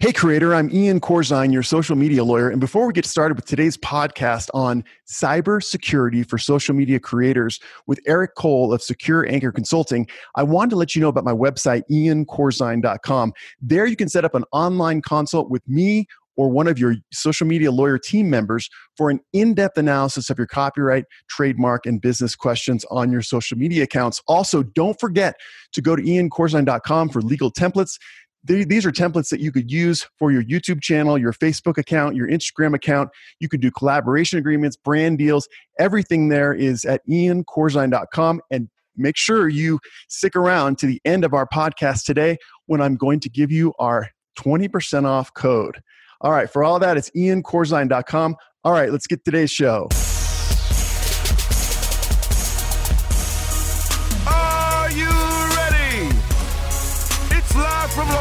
Hey, creator, I'm Ian Corzine, your social media lawyer. And before we get started with today's podcast on cybersecurity for social media creators with Eric Cole of Secure Anchor Consulting, I wanted to let you know about my website, iancorzine.com. There you can set up an online consult with me or one of your social media lawyer team members for an in depth analysis of your copyright, trademark, and business questions on your social media accounts. Also, don't forget to go to iancorzine.com for legal templates these are templates that you could use for your YouTube channel, your Facebook account, your Instagram account. You could do collaboration agreements, brand deals. Everything there is at iancorzine.com. And make sure you stick around to the end of our podcast today when I'm going to give you our 20% off code. All right, for all that, it's iancorzine.com. All right, let's get today's show.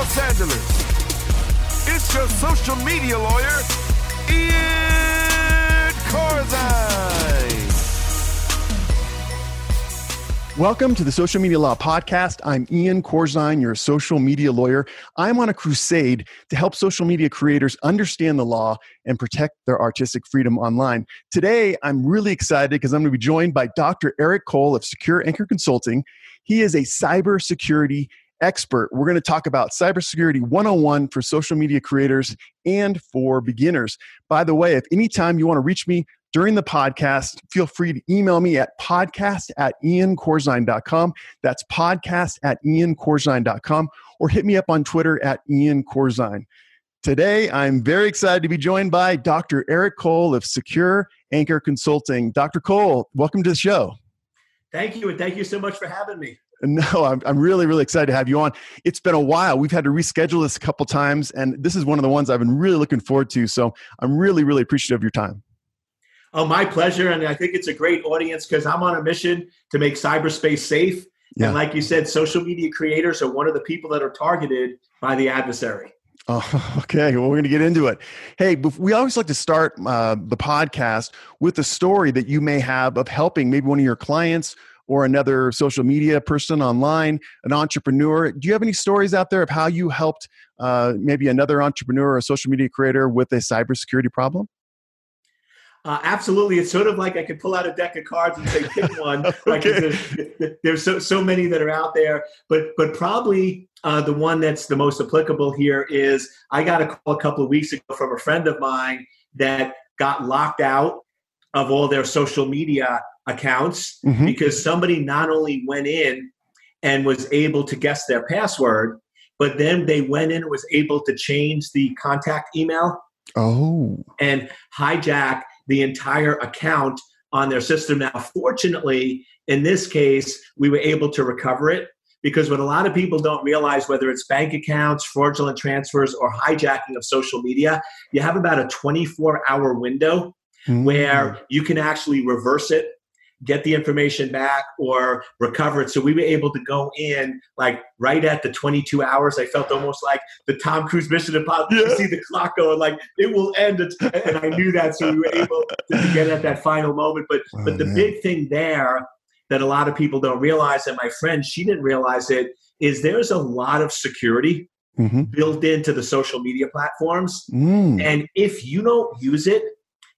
Los Angeles. It's your social media lawyer, Ian Corzine. Welcome to the Social Media Law Podcast. I'm Ian Corzine, your social media lawyer. I'm on a crusade to help social media creators understand the law and protect their artistic freedom online. Today, I'm really excited because I'm going to be joined by Dr. Eric Cole of Secure Anchor Consulting. He is a cybersecurity expert. We're going to talk about cybersecurity 101 for social media creators and for beginners. By the way, if anytime you want to reach me during the podcast, feel free to email me at podcast at iancorzine.com. That's podcast at iancorzine.com or hit me up on Twitter at Ian Corzine. Today, I'm very excited to be joined by Dr. Eric Cole of Secure Anchor Consulting. Dr. Cole, welcome to the show. Thank you, and thank you so much for having me. No, I'm, I'm really, really excited to have you on. It's been a while. We've had to reschedule this a couple times, and this is one of the ones I've been really looking forward to. So I'm really, really appreciative of your time. Oh, my pleasure. And I think it's a great audience because I'm on a mission to make cyberspace safe. Yeah. And like you said, social media creators are one of the people that are targeted by the adversary. Oh, okay. Well, we're going to get into it. Hey, we always like to start uh, the podcast with a story that you may have of helping maybe one of your clients or another social media person online, an entrepreneur. Do you have any stories out there of how you helped uh, maybe another entrepreneur or a social media creator with a cybersecurity problem? Uh, absolutely, it's sort of like I could pull out a deck of cards and say pick one. okay. Like there's, there's, so so many that are out there, but but probably uh, the one that's the most applicable here is I got a call a couple of weeks ago from a friend of mine that got locked out of all their social media accounts mm-hmm. because somebody not only went in and was able to guess their password, but then they went in and was able to change the contact email. Oh. And hijack the entire account on their system. Now, fortunately, in this case, we were able to recover it because what a lot of people don't realize, whether it's bank accounts, fraudulent transfers, or hijacking of social media, you have about a 24 hour window mm. where you can actually reverse it get the information back or recover it. So we were able to go in like right at the 22 hours. I felt almost like the Tom Cruise Mission Impossible. Yeah. You see the clock going like it will end, and I knew that. So we were able to get at that final moment. But oh, but the man. big thing there that a lot of people don't realize, and my friend she didn't realize it, is there's a lot of security. Mm-hmm. Built into the social media platforms. Mm. And if you don't use it,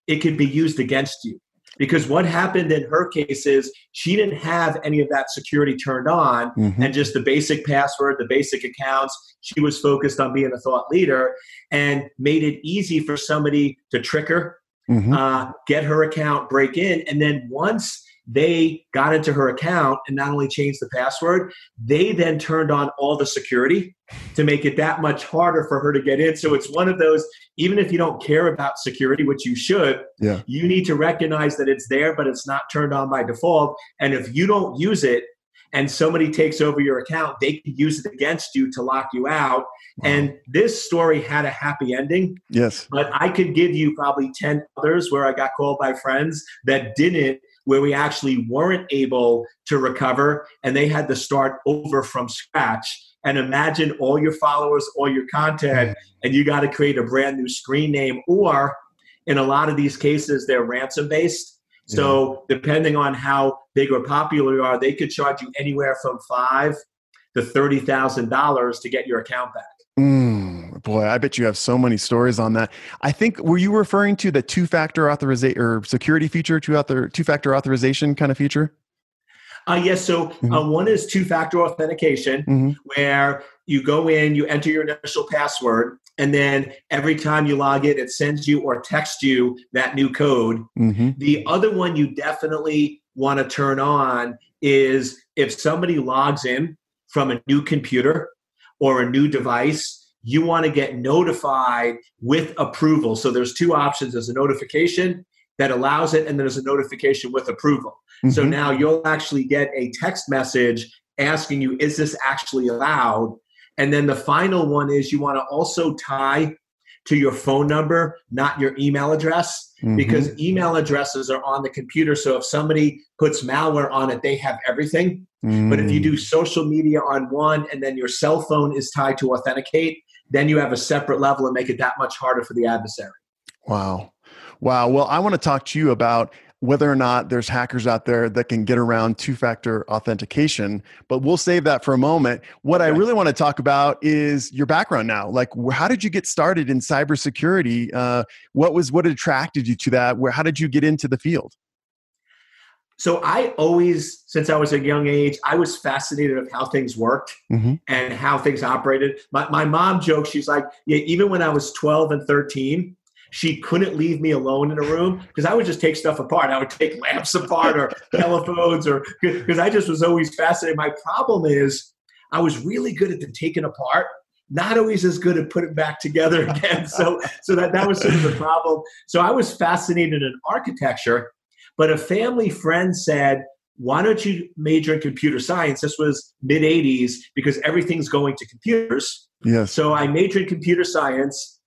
it can be used against you. Because what happened in her case is she didn't have any of that security turned on mm-hmm. and just the basic password, the basic accounts. She was focused on being a thought leader and made it easy for somebody to trick her, mm-hmm. uh, get her account, break in. And then once they got into her account and not only changed the password, they then turned on all the security to make it that much harder for her to get in. So it's one of those, even if you don't care about security, which you should, yeah. you need to recognize that it's there, but it's not turned on by default. And if you don't use it, and somebody takes over your account, they can use it against you to lock you out. Wow. And this story had a happy ending. Yes. But I could give you probably 10 others where I got called by friends that didn't where we actually weren't able to recover and they had to start over from scratch and imagine all your followers, all your content, and you got to create a brand new screen name. Or in a lot of these cases, they're ransom based. So yeah. depending on how big or popular you are, they could charge you anywhere from five to thirty thousand dollars to get your account back. Mm, boy, I bet you have so many stories on that. I think were you referring to the two-factor authorization or security feature, two author two-factor authorization kind of feature? Uh, yes. So Mm-hmm. uh, one is two-factor authentication, Mhm. where you go in, you enter your initial password, and then every time you log in, it sends you or texts you that new code. Mm-hmm. The other one you definitely want to turn on is if somebody logs in from a new computer or a new device, you want to get notified with approval. So there's two options there's a notification that allows it, and then there's a notification with approval. So Mhm. now you'll actually get a text message asking you, is this actually allowed? And then the final one is you want to also tie to your phone number, not your email address, Mhm. because email addresses are on the computer. So if somebody puts malware on it, they have everything. But if you Mm. do social media on one and then your cell phone is tied to authenticate, then you have a separate level and make it that much harder for the adversary. Wow. Wow. Well, I want to talk to you about whether or not there's hackers out there that can get around two factor authentication, but we'll save that for a moment. What I really want to talk about is your background now. Like, how did you get started in cybersecurity? Uh, what was what attracted you to that? Where how did you get into the field? So I always, since I was a young age, I was fascinated of how things worked Mhm. and how things operated. My, my mom jokes, she's like, yeah, even when I was 12 and 13, she couldn't leave me alone in a room because I would just take stuff apart. I would take lamps apart or telephones or because I just was always fascinated. My problem is I was really good at the taking apart, not always as good at putting back together again. So so that, that was sort of the problem. So I was fascinated in architecture, but a family friend said, why don't you major in computer science? This was mid 80s because everything's going to computers. Yes. So I majored in computer science.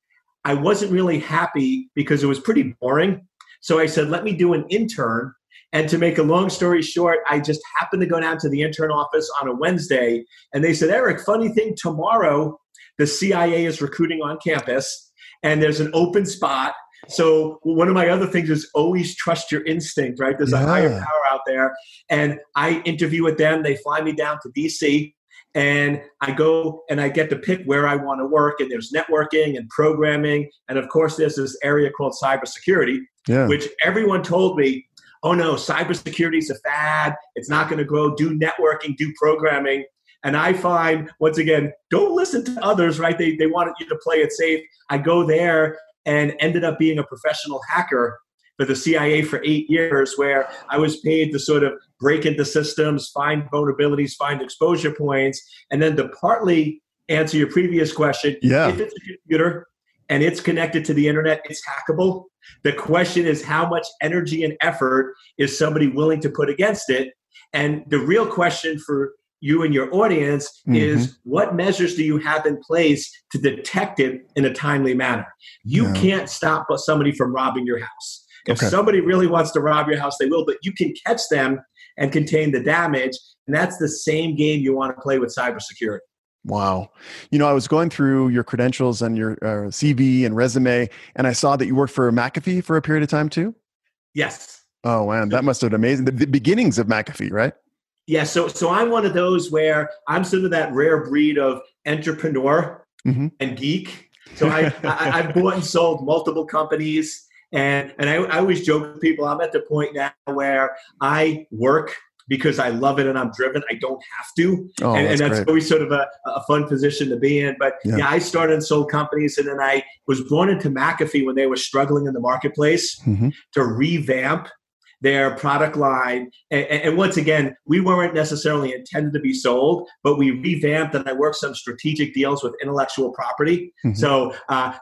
I wasn't really happy because it was pretty boring. So I said, let me do an intern. And to make a long story short, I just happened to go down to the intern office on a Wednesday. And they said, Eric, funny thing, tomorrow the CIA is recruiting on campus and there's an open spot. So one of my other things is always trust your instinct, right? There's a higher power out there. And I interview with them. They fly me down to DC and I go and I get to pick where I want to work. And there's networking and programming. And of course, there's this area called cybersecurity, yeah. which everyone told me, oh no, cybersecurity is a fad. It's not going to grow. Do networking, do programming. And I find, once again, don't listen to others, right? They, they wanted you to play it safe. I go there and ended up being a professional hacker for the CIA for eight years, where I was paid to sort of break into systems, find vulnerabilities, find exposure points, and then to partly answer your previous question, Yeah. if it's a computer and it's connected to the internet, it's hackable. The question is how much energy and effort is somebody willing to put against it? And the real question for you and your audience is what measures do you have in place to detect it in a timely manner? You Yeah. can't stop somebody from robbing your house. If Okay. somebody really wants to rob your house, they will, but you can catch them and contain the damage. And that's the same game you want to play with cybersecurity. Wow. You know, I was going through your credentials and your uh, CV and resume, and I saw that you worked for McAfee for a period of time too. Yes. Oh, man, that must have been amazing. The, the beginnings of McAfee, right? Yeah, so so I'm one of those where I'm sort of that rare breed of entrepreneur Mhm. and geek. So I, I I've bought and sold multiple companies, and and I, I always joke with people. I'm at the point now where I work because I love it and I'm driven. I don't have to, Oh, and, that's, and that's always sort of a, a fun position to be in. But Yeah. yeah. I started and sold companies, and then I was brought into McAfee when they were struggling in the marketplace Mhm. to revamp their product line. And, and once again, we weren't necessarily intended to be sold, but we revamped and I worked some strategic deals with intellectual property. Mhm. So, uh,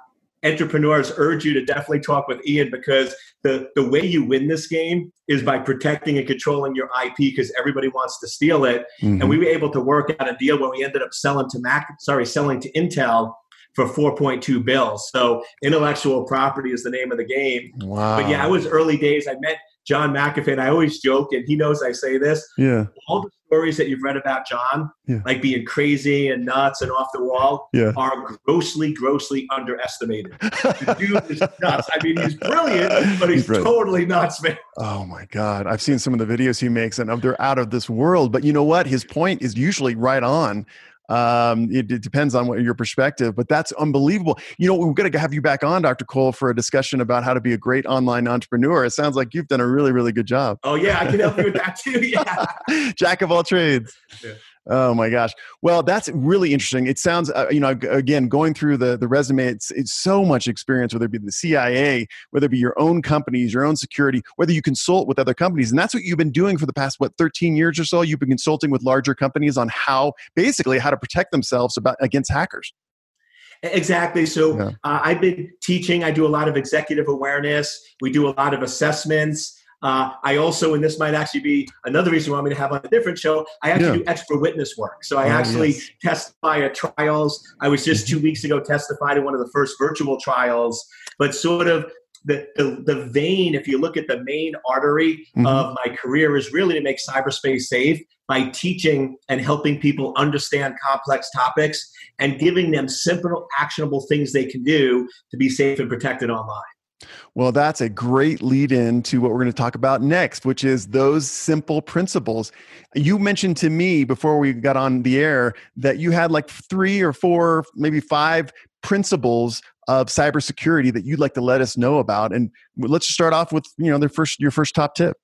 entrepreneurs urge you to definitely talk with Ian because the, the way you win this game is by protecting and controlling your IP because everybody wants to steal it. Mhm. And we were able to work out a deal where we ended up selling to Mac, sorry, selling to Intel for 4.2 bills. So intellectual property is the name of the game. wow. But yeah, I was early days. I met John McAfee, and I always joke, and he knows I say this. yeah. All the stories that you've read about John, Yeah. like being crazy and nuts and off the wall, Yeah. are grossly, grossly underestimated. The dude is nuts. I mean, he's brilliant, but he's, He's brilliant. totally nuts, man. Oh my God. I've seen some of the videos he makes and they're out of this world. But you know what? His point is usually right on. Um, it, it, depends on what your perspective, but that's unbelievable. You know, we're going to have you back on, Dr. Cole, for a discussion about how to be a great online entrepreneur. It sounds like you've done a really, really good job. Oh yeah, I can help you with that too. Yeah, jack of all trades. Yeah. Oh my gosh. Well, that's really interesting. It sounds, uh, you know, again, going through the, the resume, it's, it's so much experience, whether it be the CIA, whether it be your own companies, your own security, whether you consult with other companies. And that's what you've been doing for the past, what, 13 years or so? You've been consulting with larger companies on how, basically, how to protect themselves about, against hackers. Exactly. So yeah. uh, I've been teaching. I do a lot of executive awareness. We do a lot of assessments. Uh, I also, and this might actually be another reason why I'm going to have on a different show, I actually yeah. do expert witness work. So I oh, actually yes. testify at trials. I was just two weeks ago testified in one of the first virtual trials, but sort of the, the, the vein, if you look at the main artery mm-hmm. of my career, is really to make cyberspace safe by teaching and helping people understand complex topics and giving them simple, actionable things they can do to be safe and protected online. Well, that's a great lead in to what we're going to talk about next, which is those simple principles. You mentioned to me before we got on the air that you had like three or four, maybe five principles of cybersecurity that you'd like to let us know about. And let's start off with you know the first your first top tip.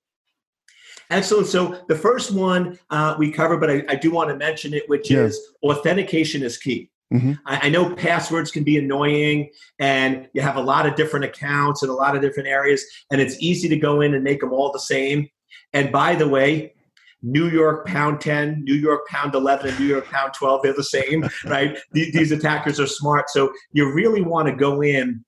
Excellent. So the first one uh, we covered, but I, I, do want to mention it, which yeah. is authentication is key. Mm-hmm. I, I, know passwords can be annoying and you have a lot of different accounts in a lot of different areas, and it's easy to go in and make them all the same. And by the way, New York pound 10, New York pound 11, and New York pound 12, they're the same, right? These, these attackers are smart. So you really want to go in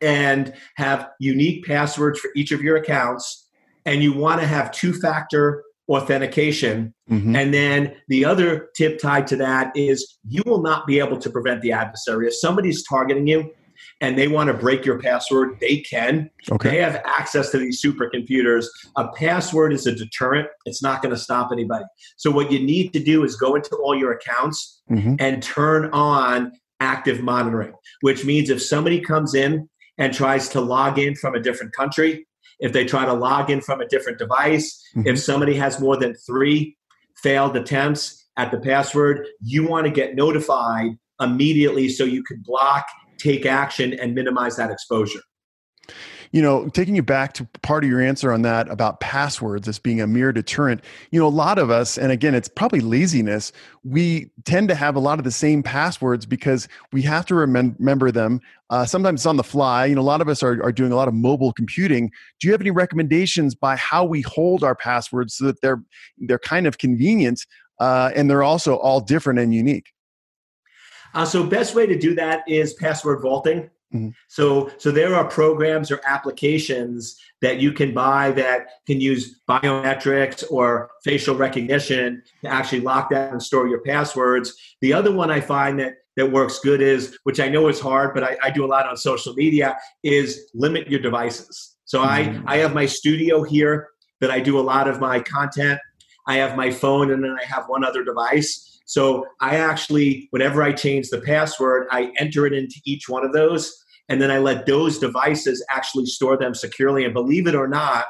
and have unique passwords for each of your accounts, and you want to have two factor authentication. Mm-hmm. And then the other tip tied to that is you will not be able to prevent the adversary. If somebody's targeting you and they want to break your password, they can. Okay. They have access to these supercomputers. A password is a deterrent, it's not going to stop anybody. So, what you need to do is go into all your accounts mm-hmm. and turn on active monitoring, which means if somebody comes in and tries to log in from a different country, if they try to log in from a different device, mm-hmm. if somebody has more than three failed attempts at the password, you want to get notified immediately so you can block, take action, and minimize that exposure you know, taking you back to part of your answer on that about passwords as being a mere deterrent, you know, a lot of us, and again, it's probably laziness, we tend to have a lot of the same passwords because we have to remem- remember them. Uh, sometimes it's on the fly. You know, a lot of us are, are doing a lot of mobile computing. Do you have any recommendations by how we hold our passwords so that they're they're kind of convenient uh, and they're also all different and unique? Uh, so, best way to do that is password vaulting. Mm-hmm. So, so there are programs or applications that you can buy that can use biometrics or facial recognition to actually lock down and store your passwords. The other one I find that that works good is, which I know is hard, but I, I do a lot on social media, is limit your devices. So mm-hmm. I, I have my studio here that I do a lot of my content. I have my phone and then I have one other device. So I actually, whenever I change the password, I enter it into each one of those and then I let those devices actually store them securely. And believe it or not,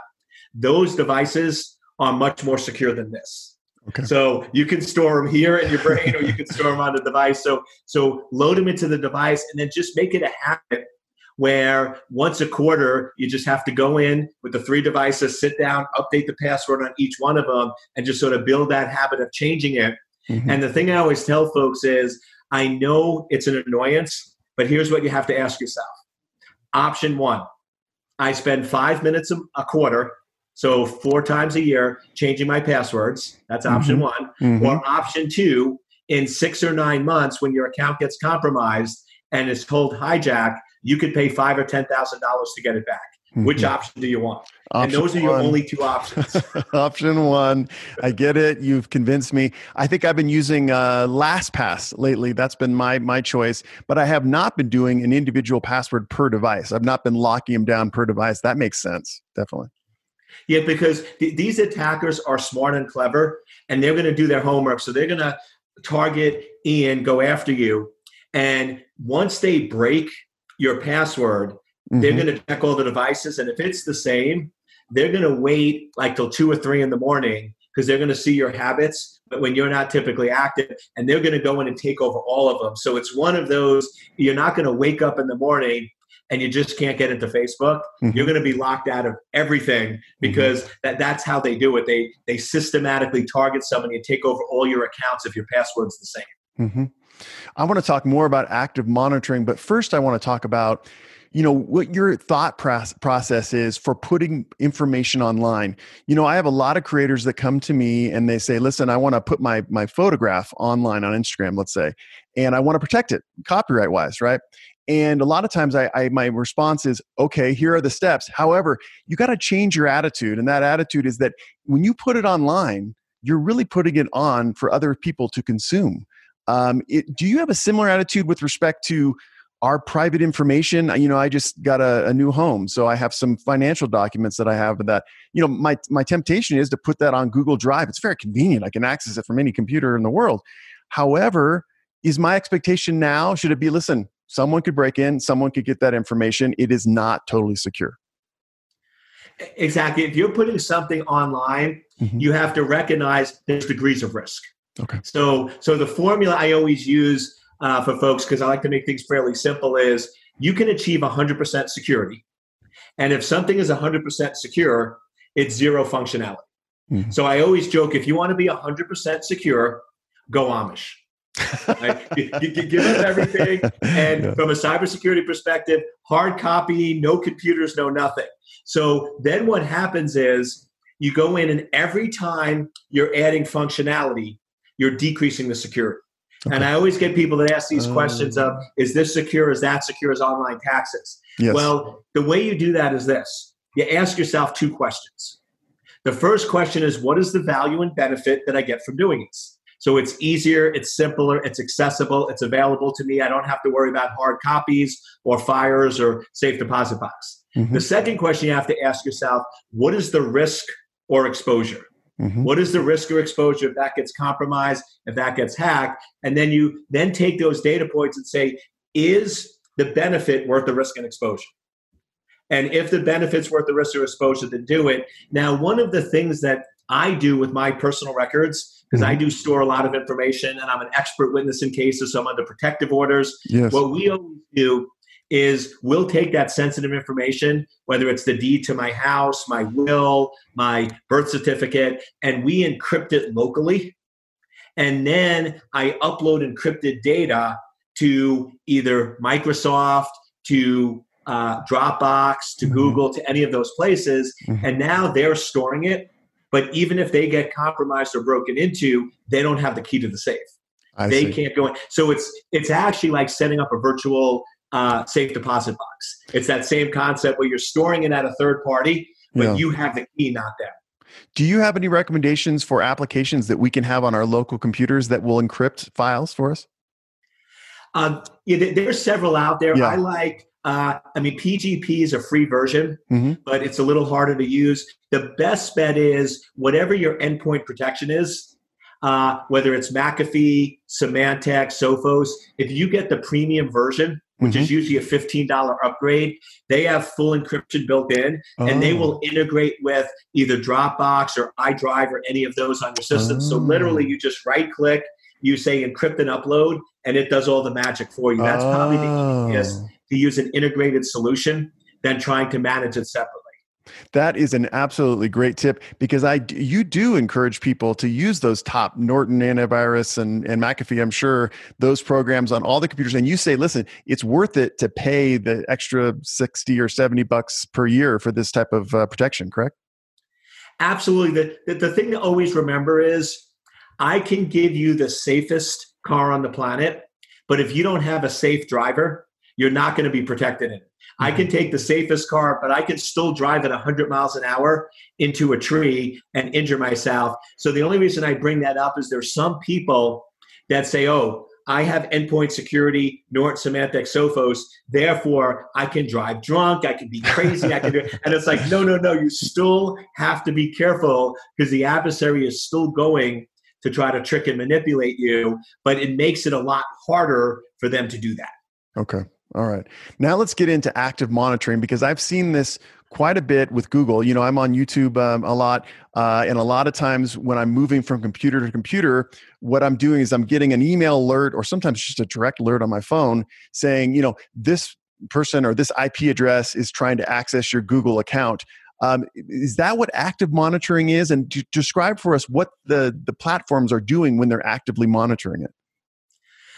those devices are much more secure than this. Okay. So you can store them here in your brain, or you can store them on the device. So so load them into the device, and then just make it a habit where once a quarter you just have to go in with the three devices, sit down, update the password on each one of them, and just sort of build that habit of changing it. Mm-hmm. And the thing I always tell folks is, I know it's an annoyance but here's what you have to ask yourself. Option one I spend five minutes a quarter, so four times a year, changing my passwords. That's option mm-hmm. one. Mm-hmm. Or option two, in six or nine months, when your account gets compromised and is told hijack, you could pay five or ten thousand dollars to get it back. Mm-hmm. Which option do you want? Option and those are your only two options. option one. I get it. You've convinced me. I think I've been using uh, LastPass lately. That's been my my choice. But I have not been doing an individual password per device. I've not been locking them down per device. That makes sense. Definitely. Yeah, because th- these attackers are smart and clever, and they're going to do their homework. So they're going to target and go after you. And once they break your password, Mm-hmm. They're going to check all the devices, and if it's the same, they're going to wait like till two or three in the morning because they're going to see your habits but when you're not typically active and they're going to go in and take over all of them so it's one of those you're not going to wake up in the morning and you just can't get into facebook mm-hmm. you're going to be locked out of everything mm-hmm. because mm-hmm. that, that's how they do it they they systematically target somebody and take over all your accounts if your password's the same mm-hmm. i want to talk more about active monitoring but first i want to talk about you know what your thought process is for putting information online. You know i have a lot of creators that come to me and they say listen i want to put my my photograph online on instagram let's say and i want to protect it copyright wise right? And a lot of times I, I my response is okay here are the steps. However you got to change your attitude and that attitude is that when you put it online you're really putting it on for other people to consume. Um, it, do you have a similar attitude with respect to our private information you know i just got a, a, new home. So i have some financial documents that i have that you know my, my temptation is to put that on google drive. It's very convenient. I can access it from any computer in the world. However is my expectation now should it be listen someone could break in someone could get that information. It is not totally secure. Exactly. If you're putting something online mm-hmm. you have to recognize there's degrees of risk. Okay. So so the formula i always use uh, for folks because I like to make things fairly simple is you can achieve 100% security. And if something is 100% secure, it's zero functionality. Mm-hmm. So I always joke if you want to be 100% secure, go Amish. right? you, you, give up everything. And yeah. from a cybersecurity perspective, hard copy, no computers, no nothing. So then what happens is you go in, and every time you're adding functionality, you're decreasing the security. Okay. And I always get people that ask these questions of, oh. is this secure? Is that secure as online taxes? Yes. Well, the way you do that is this. You ask yourself two questions. The first question is, what is the value and benefit that I get from doing this? So it's easier, it's simpler, it's accessible, it's available to me. I don't have to worry about hard copies or fires or safe deposit box. Mm-hmm. The second question you have to ask yourself, what is the risk or exposure? Mm-hmm. What is the risk or exposure if that gets compromised, if that gets hacked? And then you then take those data points and say, is the benefit worth the risk and exposure? And if the benefit's worth the risk or exposure, then do it. Now, one of the things that I do with my personal records, because mm-hmm. I do store a lot of information and I'm an expert witness in cases, so I'm under protective orders. Yes. What we always do is we'll take that sensitive information, whether it's the deed to my house, my will, my birth certificate, and we encrypt it locally. And then I upload encrypted data to either Microsoft, to uh, Dropbox, to mm-hmm. Google, to any of those places. Mm-hmm. And now they're storing it. But even if they get compromised or broken into, they don't have the key to the safe. I they see. can't go in. So it's it's actually like setting up a virtual uh, safe deposit box. It's that same concept where you're storing it at a third party, but yeah. you have the key, not them. Do you have any recommendations for applications that we can have on our local computers that will encrypt files for us? Um, yeah, there's several out there. Yeah. I like, uh, I mean, PGP is a free version, mm-hmm. but it's a little harder to use. The best bet is whatever your endpoint protection is, uh, whether it's McAfee, Symantec, Sophos, if you get the premium version, which mm-hmm. is usually a $15 upgrade. They have full encryption built in, oh. and they will oh. integrate with either Dropbox or iDrive or any of those on your system. Oh. So literally, you just right click, you say encrypt and upload, and it does all the magic for you. That's oh. probably the easiest oh. to use an integrated solution than trying to manage it separately. That is an absolutely great tip because I you do encourage people to use those top Norton antivirus and, and McAfee, I'm sure, those programs on all the computers. And you say, listen, it's worth it to pay the extra 60 or 70 bucks per year for this type of uh, protection, correct? Absolutely. The, the, the thing to always remember is I can give you the safest car on the planet, but if you don't have a safe driver, you're not going to be protected in it. I can take the safest car, but I can still drive at 100 miles an hour into a tree and injure myself. So the only reason I bring that up is there's some people that say, oh, I have endpoint security, Norton, Symantec, Sophos. Therefore, I can drive drunk. I can be crazy. I can do, and it's like, no, no, no. You still have to be careful because the adversary is still going to try to trick and manipulate you. But it makes it a lot harder for them to do that. Okay. All right. Now let's get into active monitoring because I've seen this quite a bit with Google. You know, I'm on YouTube um, a lot, uh, and a lot of times when I'm moving from computer to computer, what I'm doing is I'm getting an email alert or sometimes just a direct alert on my phone saying, you know, this person or this IP address is trying to access your Google account. Um, is that what active monitoring is? And describe for us what the, the platforms are doing when they're actively monitoring it.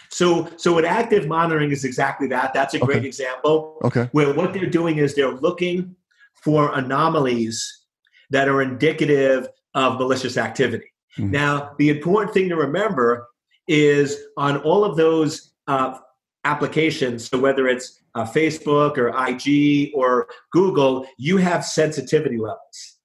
So, so what active monitoring is exactly that. That's a great Okay. example. Okay. Where what they're doing is they're looking for anomalies that are indicative of malicious activity. Mhm. Now, the important thing to remember is on all of those uh, applications, so whether it's uh, Facebook or IG or Google, you have sensitivity levels.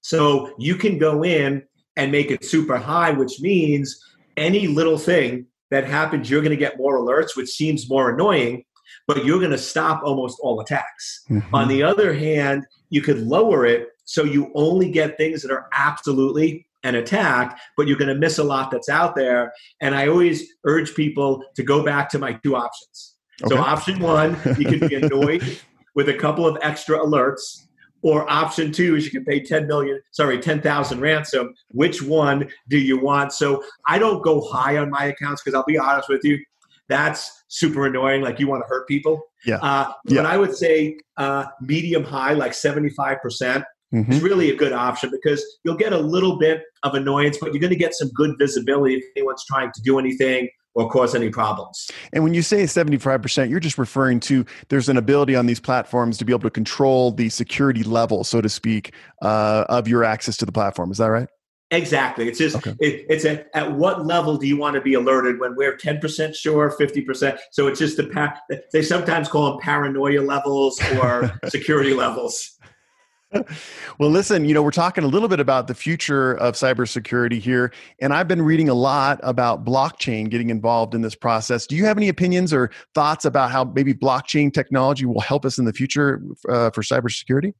So you can go in and make it super high, which means any little thing that happens, you're going to get more alerts, which seems more annoying, but you're going to stop almost all attacks. Mhm. On the other hand, you could lower it so you only get things that are absolutely an attack, but you're going to miss a lot that's out there. And I always urge people to go back to my two options. So, option one, you can be annoyed with a couple of extra alerts. Or option two is you can pay 10 million, sorry, 10,000 ransom. Which one do you want? So I don't go high on my accounts because I'll be honest with you, that's super annoying. Like you want to hurt people. Yeah. Uh, Yeah. But I would say uh, medium high, like 75% Mhm. is really a good option because you'll get a little bit of annoyance, but you're going to get some good visibility if anyone's trying to do anything or cause any problems. And when you say 75%, you're just referring to there's an ability on these platforms to be able to control the security level, so to speak, uh, of your access to the platform. Is that right? Exactly. It's just Okay. it, it's a, at what level do you want to be alerted when we're ten percent sure, fifty percent. So it's just the pa- they sometimes call them paranoia levels or security levels. Well, listen, you know, we're talking a little bit about the future of cybersecurity here, and I've been reading a lot about blockchain getting involved in this process. Do you have any opinions or thoughts about how maybe blockchain technology will help us in the future uh, for cybersecurity?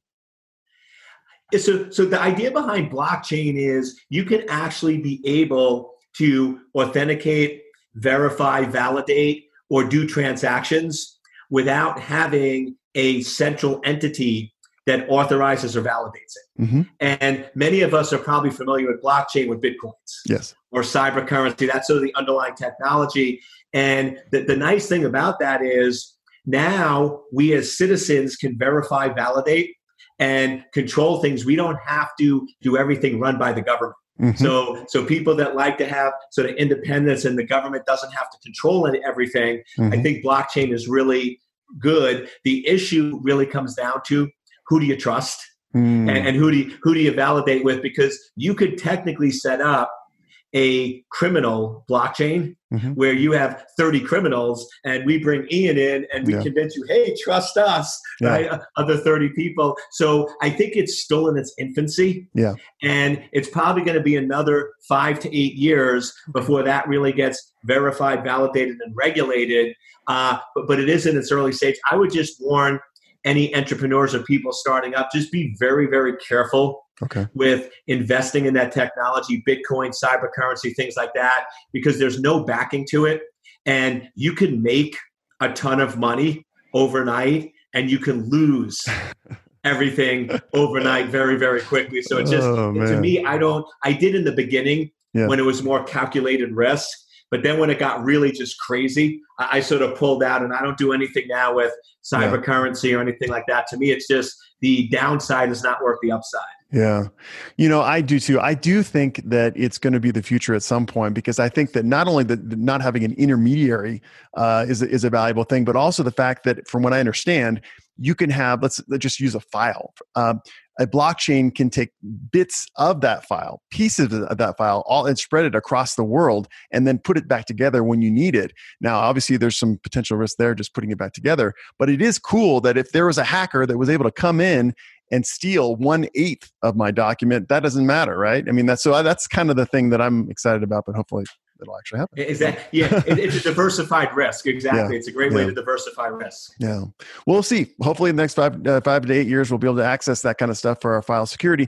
Yeah, So, so the idea behind blockchain is you can actually be able to authenticate, verify, validate, or do transactions without having a central entity that authorizes or validates it. hmm And many of us are probably familiar with blockchain with bitcoins Yes. or cyber currency. That's sort of the underlying technology. And the, the nice thing about that is now we as citizens can verify, validate, and control things. We don't have to do everything run by the government. Mhm. So, so people that like to have sort of independence and the government doesn't have to control everything, I Mhm. think blockchain is really good. The issue really comes down to who do you trust? Mm. and, and who do you, who do you validate with? Because you could technically set up a criminal blockchain Mhm. where you have 30 criminals and we bring Ian in and we Yeah. convince you, hey, trust us, Yeah. right? Uh, Other 30 people. So I think it's still in its infancy. Yeah. And it's probably going to be another five to eight years before that really gets verified, validated, and regulated. Uh, but, but it is in its early stage. I would just warn any entrepreneurs or people starting up, just be very, very careful Okay. with investing in that technology, Bitcoin, cyber currency, things like that, because there's no backing to it. And you can make a ton of money overnight and you can lose everything overnight very, very quickly. So it just, Oh, to me, I don't, I did in the beginning Yeah. when it was more calculated risk. But then when it got really just crazy, I, I sort of pulled out and I don't do anything now with cyber currency or anything like that. To me, it's just the downside is not worth the upside. Yeah. You know, I do too. I do think that it's going to be the future at some point because I think that not only that that not having an intermediary uh, is, is a valuable thing, but also the fact that, from what I understand, you can have, let's, let's just use a file. Um, a blockchain can take bits of that file, pieces of that file, all and spread it across the world, and then put it back together when you need it. Now, obviously, there's some potential risk there just putting it back together, but it is cool that if there was a hacker that was able to come in and steal one eighth of my document, that doesn't matter, right? I mean, that's so that's kind of the thing that I'm excited about, but hopefully it'll actually happen. Is that yeah? It, it's a diversified risk. Exactly. Yeah. It's a great way to diversify risk. Yeah, we'll see. Hopefully, in the next five uh, five to eight years, we'll be able to access that kind of stuff for our file security.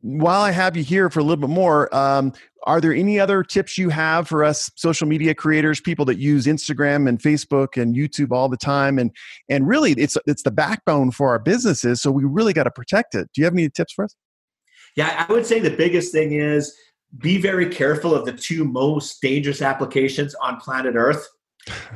while I have you here for a little bit more, um, are there any other tips you have for us social media creators, people that use Instagram and Facebook and YouTube all the time, and and really it's it's the backbone for our businesses, so we really got to protect it. Do you have any tips for us? Yeah, I would say the biggest thing is be very careful of the two most dangerous applications on planet Earth,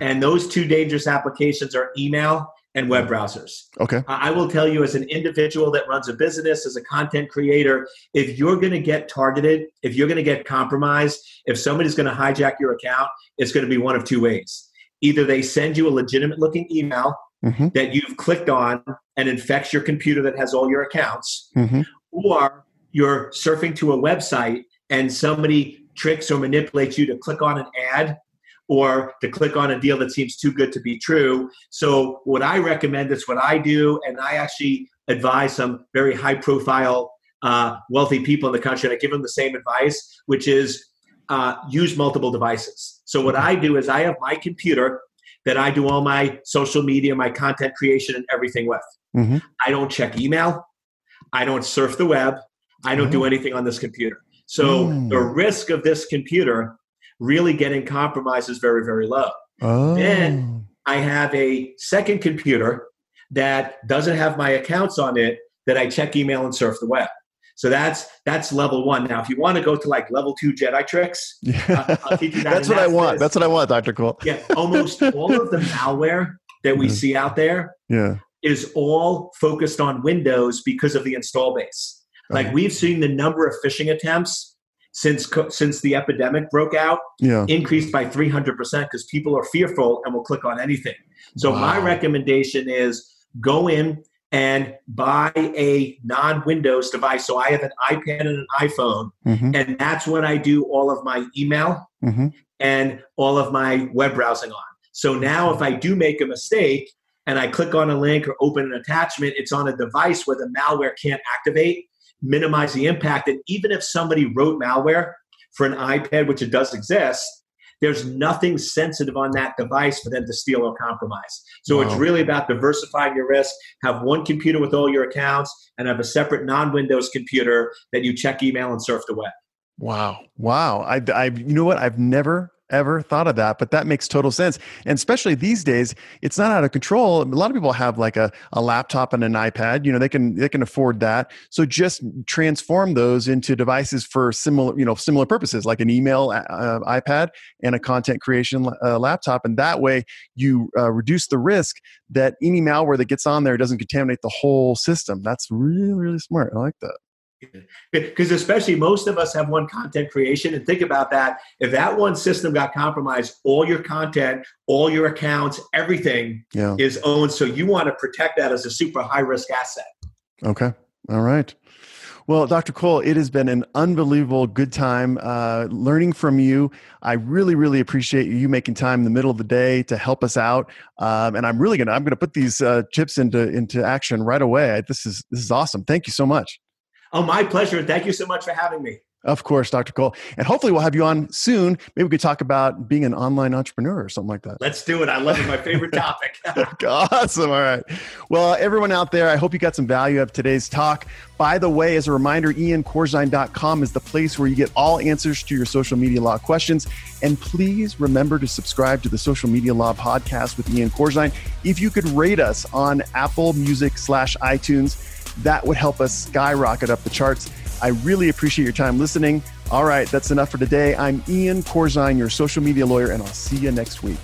and those two dangerous applications are email and web browsers. Okay. I will tell you, as an individual that runs a business, as a content creator, if you're going to get targeted, if you're going to get compromised, if somebody's going to hijack your account, it's going to be one of two ways. Either they send you a legitimate looking email mm-hmm. that you've clicked on and infects your computer that has all your accounts, mm-hmm. or you're surfing to a website and somebody tricks or manipulates you to click on an ad or to click on a deal that seems too good to be true. So, what I recommend is what I do, and I actually advise some very high profile, uh, wealthy people in the country, and I give them the same advice, which is uh, use multiple devices. So, what I do is I have my computer that I do all my social media, my content creation, and everything with. Mm-hmm. I don't check email, I don't surf the web, I don't mm-hmm. do anything on this computer. So, mm. the risk of this computer really getting compromised is very, very low. Oh. Then I have a second computer that doesn't have my accounts on it that I check email and surf the web. So that's that's level one. Now, if you want to go to like level two Jedi tricks, yeah. I'll, teach you that. that's what I want. That's what I want, Doctor Cole. yeah, almost all of the malware that we see out there yeah. is all focused on Windows because of the install base. Like we've seen the number of phishing attempts since since the epidemic broke out yeah. increased by 300% because people are fearful and will click on anything so wow. my recommendation is go in and buy a non-windows device so i have an ipad and an iphone mm-hmm. and that's when i do all of my email mm-hmm. and all of my web browsing on so now if i do make a mistake and i click on a link or open an attachment it's on a device where the malware can't activate minimize the impact. And even if somebody wrote malware for an iPad, which it does exist, there's nothing sensitive on that device for them to steal or compromise. So wow. it's really about diversifying your risk. Have one computer with all your accounts and have a separate non-Windows computer that you check email and surf the web. Wow. Wow. I, I, you know what? I've never ever thought of that, but that makes total sense. And especially these days, it's not out of control. A lot of people have like a, a laptop and an iPad. You know, they can they can afford that. So just transform those into devices for similar you know similar purposes, like an email uh, iPad and a content creation uh, laptop. And that way, you uh, reduce the risk that any malware that gets on there doesn't contaminate the whole system. That's really really smart. I like that because especially most of us have one content creation and think about that if that one system got compromised all your content all your accounts everything yeah. is owned so you want to protect that as a super high risk asset okay all right well, Dr. Cole, it has been an unbelievable good time uh, learning from you. I really, really appreciate you making time in the middle of the day to help us out. Um, and I'm really gonna I'm gonna put these uh, tips into into action right away. This is this is awesome. Thank you so much. Oh, my pleasure. Thank you so much for having me. Of course, Dr. Cole. And hopefully we'll have you on soon. Maybe we could talk about being an online entrepreneur or something like that. Let's do it. I love it. My favorite topic. awesome. All right. Well, uh, everyone out there, I hope you got some value of today's talk. By the way, as a reminder, iancorzine.com is the place where you get all answers to your social media law questions. And please remember to subscribe to the Social Media Law Podcast with Ian Corzine. If you could rate us on Apple Music slash iTunes, that would help us skyrocket up the charts. I really appreciate your time listening. All right, that's enough for today. I'm Ian Corzine, your social media lawyer, and I'll see you next week.